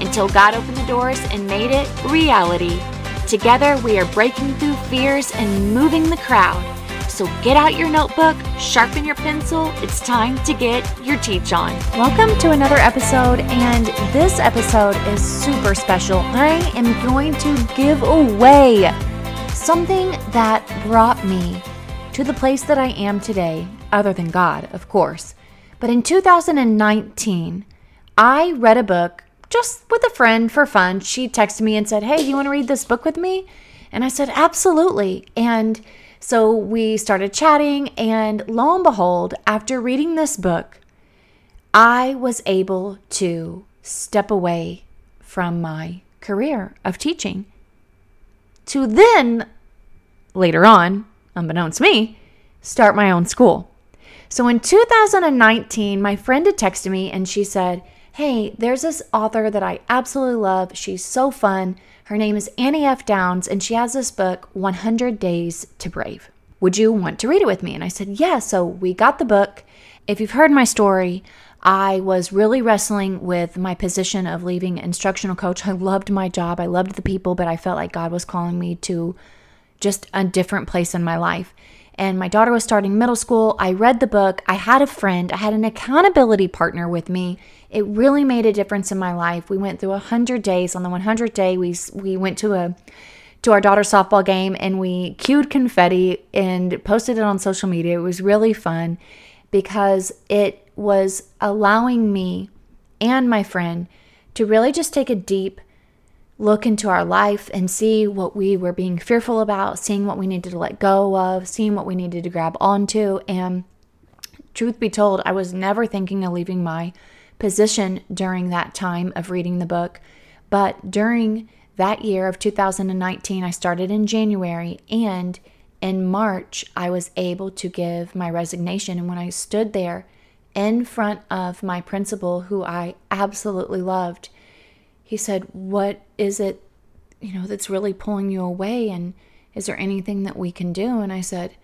until God opened the doors and made it reality. Together, we are breaking through fears and moving the crowd. So get out your notebook, sharpen your pencil. It's time to get your teach on. Welcome to another episode, and this episode is super special. I am going to give away something that brought me to the place that I am today, other than God, of course. But in 2019, I read a book just with a friend for fun. She texted me and said, Hey, you want to read this book with me? And I said, Absolutely. And so we started chatting, and lo and behold, after reading this book, I was able to step away from my career of teaching to then, later on, unbeknownst to me, start my own school. So in 2019, my friend had texted me and she said, Hey, there's this author that I absolutely love. She's so fun. Her name is Annie F. Downs, and she has this book, 100 Days to Brave. Would you want to read it with me? And I said, Yeah. So we got the book. If you've heard my story, I was really wrestling with my position of leaving instructional coach. I loved my job, I loved the people, but I felt like God was calling me to just a different place in my life. And my daughter was starting middle school. I read the book. I had a friend, I had an accountability partner with me it really made a difference in my life. We went through 100 days. On the 100th day, we we went to a to our daughter's softball game and we cued confetti and posted it on social media. It was really fun because it was allowing me and my friend to really just take a deep look into our life and see what we were being fearful about, seeing what we needed to let go of, seeing what we needed to grab onto. And truth be told, I was never thinking of leaving my position during that time of reading the book. But during that year of 2019, I started in January, and in March, I was able to give my resignation. And when I stood there in front of my principal, who I absolutely loved, he said, What is it, you know, that's really pulling you away? And is there anything that we can do? And I said,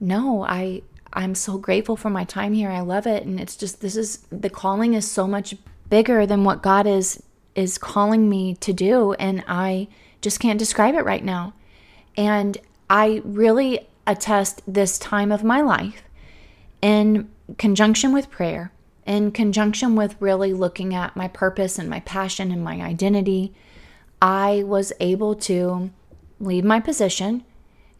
No, I, I'm so grateful for my time here. I love it. And it's just, this is, the calling is so much bigger than what God is, is calling me to do. And I just can't describe it right now. And I really attest this time of my life in conjunction with prayer, in conjunction with really looking at my purpose and my passion and my identity. I was able to leave my position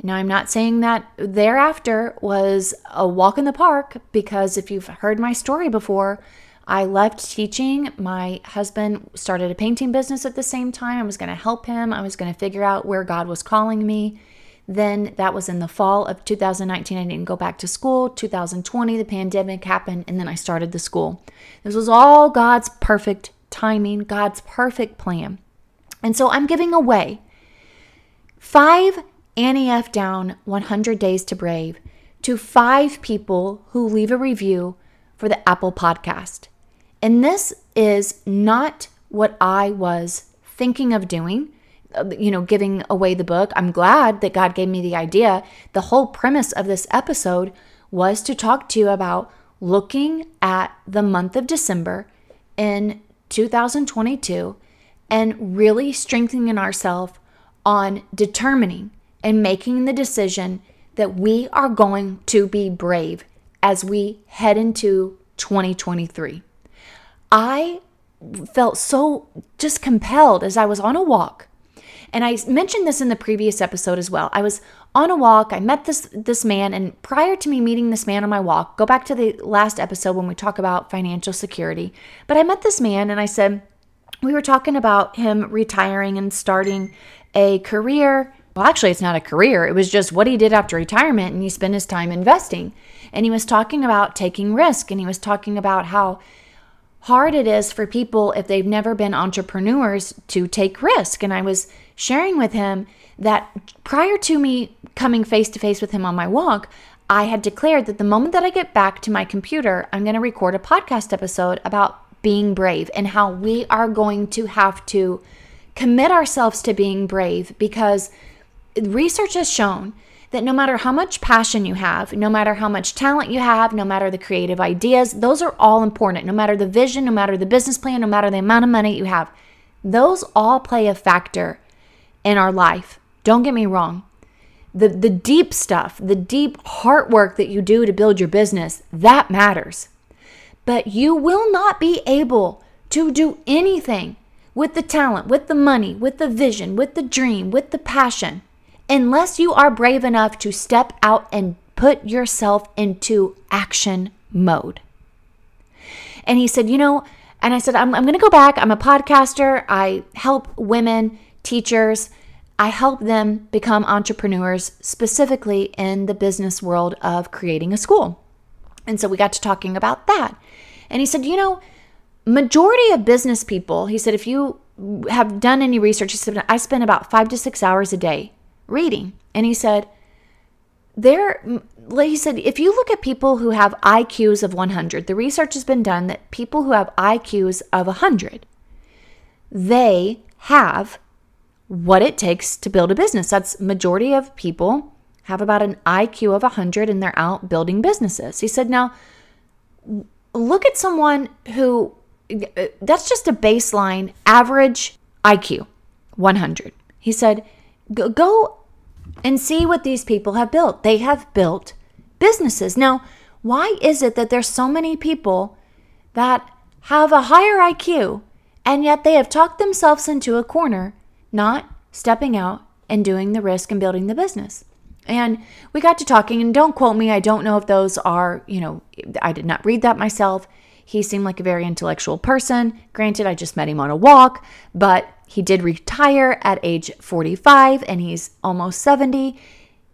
now, I'm not saying that thereafter was a walk in the park because if you've heard my story before, I left teaching. My husband started a painting business at the same time. I was going to help him, I was going to figure out where God was calling me. Then that was in the fall of 2019. I didn't go back to school. 2020, the pandemic happened, and then I started the school. This was all God's perfect timing, God's perfect plan. And so I'm giving away five Annie F. Down 100 Days to Brave to five people who leave a review for the Apple podcast. And this is not what I was thinking of doing, you know, giving away the book. I'm glad that God gave me the idea. The whole premise of this episode was to talk to you about looking at the month of December in 2022 and really strengthening ourselves on determining and making the decision that we are going to be brave as we head into 2023. I felt so just compelled as I was on a walk And I mentioned this in the previous episode as well. I was on a walk, I met this this man and prior to me meeting this man on my walk, go back to the last episode when we talk about financial security, but I met this man and I said we were talking about him retiring and starting a career. Well, actually, it's not a career. It was just what he did after retirement and he spent his time investing. And he was talking about taking risk and he was talking about how hard it is for people if they've never been entrepreneurs to take risk. And I was sharing with him that prior to me coming face to face with him on my walk, I had declared that the moment that I get back to my computer, I'm going to record a podcast episode about being brave and how we are going to have to commit ourselves to being brave because research has shown that no matter how much passion you have, no matter how much talent you have, no matter the creative ideas, those are all important. No matter the vision, no matter the business plan, no matter the amount of money you have, those all play a factor in our life. Don't get me wrong. The, the deep stuff, the deep heart work that you do to build your business, that matters. But you will not be able to do anything with the talent, with the money, with the vision, with the dream, with the passion unless you are brave enough to step out and put yourself into action mode. And he said, You know, and I said, I'm, I'm going to go back. I'm a podcaster. I help women, teachers, I help them become entrepreneurs, specifically in the business world of creating a school. And so we got to talking about that. And he said, You know, majority of business people, he said, if you have done any research, he said, I spend about five to six hours a day reading. And he said, there, he said, if you look at people who have IQs of 100, the research has been done that people who have IQs of 100, they have what it takes to build a business. That's majority of people have about an IQ of 100 and they're out building businesses. He said, now look at someone who that's just a baseline average IQ 100. He said, go and see what these people have built. They have built businesses. Now, why is it that there's so many people that have a higher IQ and yet they have talked themselves into a corner, not stepping out and doing the risk and building the business? And we got to talking, and don't quote me, I don't know if those are, you know, I did not read that myself. He seemed like a very intellectual person. Granted, I just met him on a walk, but he did retire at age 45 and he's almost 70.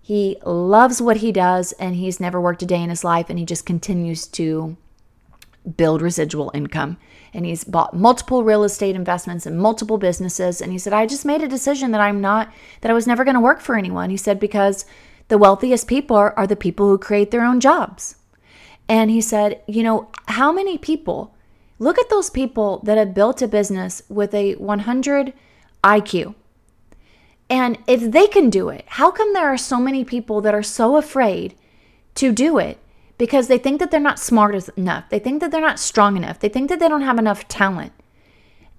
He loves what he does and he's never worked a day in his life and he just continues to build residual income. And he's bought multiple real estate investments and multiple businesses. And he said, I just made a decision that I'm not, that I was never going to work for anyone. He said, because the wealthiest people are, are the people who create their own jobs. And he said, you know, how many people Look at those people that have built a business with a 100 IQ. And if they can do it, how come there are so many people that are so afraid to do it because they think that they're not smart enough? They think that they're not strong enough. They think that they don't have enough talent.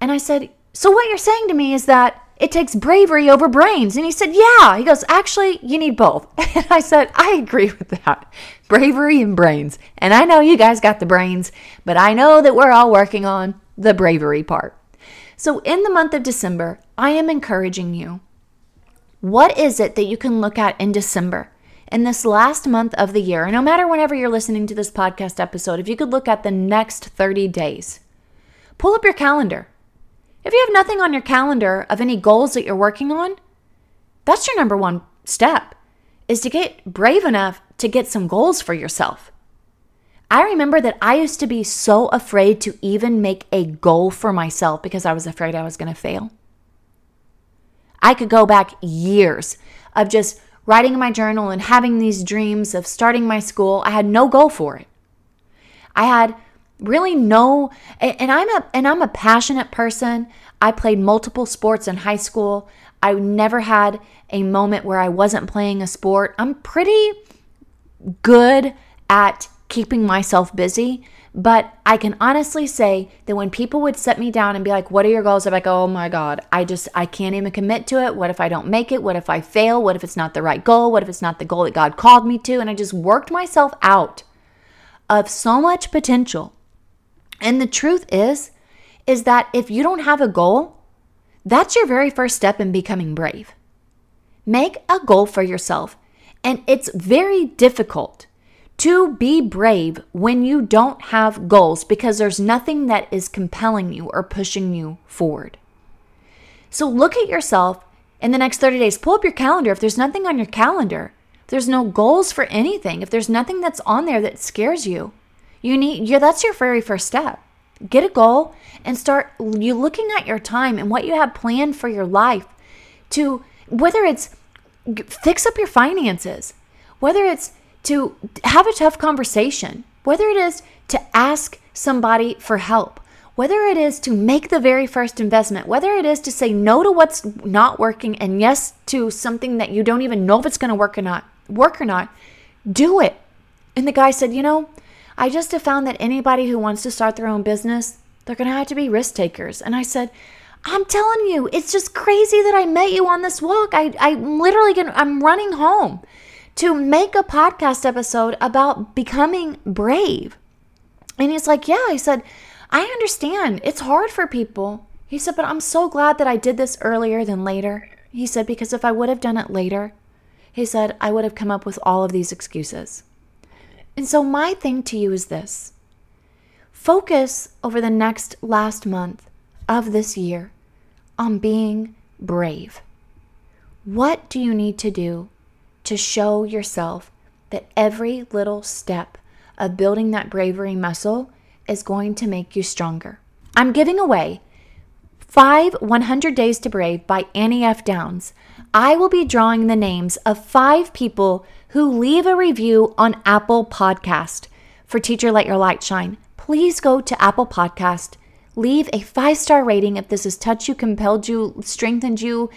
And I said, So what you're saying to me is that it takes bravery over brains. And he said, Yeah. He goes, Actually, you need both. And I said, I agree with that. Bravery and brains. And I know you guys got the brains, but I know that we're all working on the bravery part. So, in the month of December, I am encouraging you. What is it that you can look at in December? In this last month of the year, no matter whenever you're listening to this podcast episode, if you could look at the next 30 days, pull up your calendar if you have nothing on your calendar of any goals that you're working on, that's your number one step is to get brave enough to get some goals for yourself. I remember that I used to be so afraid to even make a goal for myself because I was afraid I was going to fail. I could go back years of just writing in my journal and having these dreams of starting my school. I had no goal for it. I had really no and I'm a and I'm a passionate person. I played multiple sports in high school. I never had a moment where I wasn't playing a sport. I'm pretty good at keeping myself busy, but I can honestly say that when people would set me down and be like, "What are your goals?" I'm like, "Oh my god, I just I can't even commit to it. What if I don't make it? What if I fail? What if it's not the right goal? What if it's not the goal that God called me to?" And I just worked myself out of so much potential and the truth is, is that if you don't have a goal, That's your very first step in becoming brave. Make a goal for yourself. And it's very difficult to be brave when you don't have goals because there's nothing that is compelling you or pushing you forward. So look at yourself in the next 30 days. Pull up your calendar. If there's nothing on your calendar, if there's no goals for anything, if there's nothing that's on there that scares you, you need yeah, that's your very first step. Get a goal and start you looking at your time and what you have planned for your life to whether it's fix up your finances, whether it's to have a tough conversation, whether it is to ask somebody for help, whether it is to make the very first investment, whether it is to say no to what's not working and yes to something that you don't even know if it's going to work or not, work or not, do it. And the guy said, "You know, I just have found that anybody who wants to start their own business, they're going to have to be risk takers." And I said, I'm telling you, it's just crazy that I met you on this walk. I, I literally get, I'm running home to make a podcast episode about becoming brave. And he's like, Yeah. I said, I understand. It's hard for people. He said, But I'm so glad that I did this earlier than later. He said, Because if I would have done it later, he said, I would have come up with all of these excuses. And so, my thing to you is this focus over the next last month of this year on being brave. What do you need to do to show yourself that every little step of building that bravery muscle is going to make you stronger? I'm giving away five 100 Days to Brave by Annie F. Downs. I will be drawing the names of five people who leave a review on Apple Podcast for Teacher Let Your Light Shine. Please go to Apple Podcast Leave a five star rating if this has touched you, compelled you, strengthened you,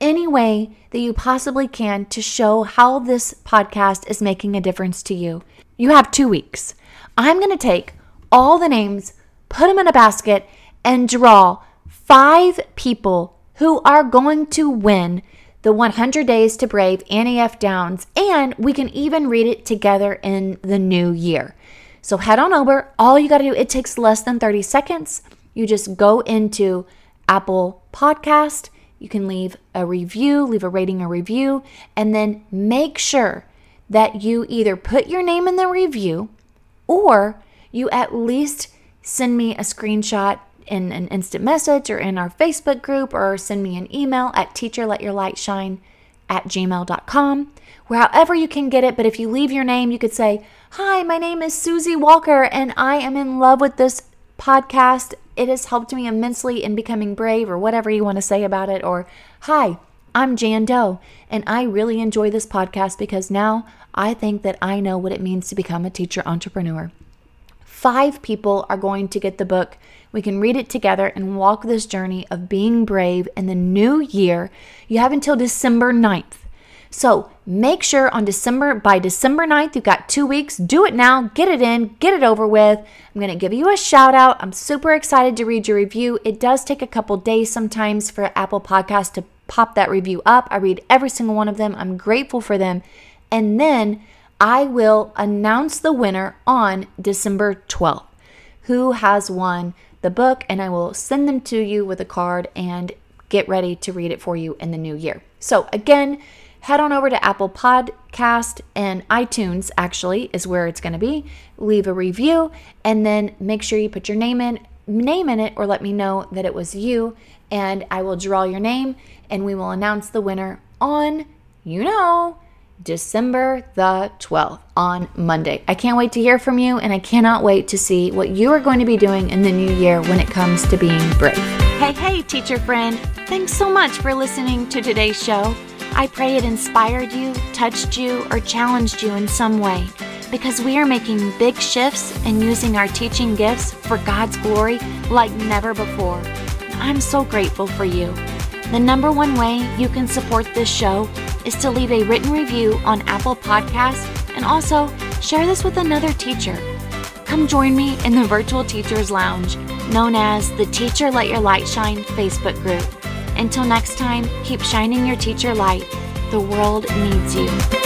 any way that you possibly can to show how this podcast is making a difference to you. You have two weeks. I'm going to take all the names, put them in a basket, and draw five people who are going to win the 100 Days to Brave Annie F. Downs, and we can even read it together in the new year. So head on over. All you got to do, it takes less than 30 seconds you just go into Apple Podcast. You can leave a review, leave a rating, a review, and then make sure that you either put your name in the review or you at least send me a screenshot in an instant message or in our Facebook group or send me an email at teacherletyourlightshine at gmail.com where however you can get it. But if you leave your name, you could say, Hi, my name is Susie Walker and I am in love with this podcast it has helped me immensely in becoming brave, or whatever you want to say about it. Or, hi, I'm Jan Doe, and I really enjoy this podcast because now I think that I know what it means to become a teacher entrepreneur. Five people are going to get the book. We can read it together and walk this journey of being brave in the new year. You have until December 9th. So make sure on December, by December 9th, you've got two weeks. Do it now, get it in, get it over with. I'm going to give you a shout out. I'm super excited to read your review. It does take a couple days sometimes for Apple Podcast to pop that review up. I read every single one of them. I'm grateful for them. And then I will announce the winner on December 12th. Who has won the book? And I will send them to you with a card and get ready to read it for you in the new year. So, again, head on over to Apple Podcast and iTunes, actually, is where it's going to be. Leave a review and then make sure you put your name in name in it or let me know that it was you and I will draw your name and we will announce the winner on you know December the 12th on Monday. I can't wait to hear from you and I cannot wait to see what you are going to be doing in the new year when it comes to being brave. Hey, hey, teacher friend. Thanks so much for listening to today's show. I pray it inspired you, touched you, or challenged you in some way because we are making big shifts and using our teaching gifts for God's glory like never before. I'm so grateful for you. The number one way you can support this show is to leave a written review on Apple Podcasts and also share this with another teacher. Come join me in the Virtual Teachers Lounge, known as the Teacher Let Your Light Shine Facebook group. Until next time, keep shining your teacher light. The world needs you.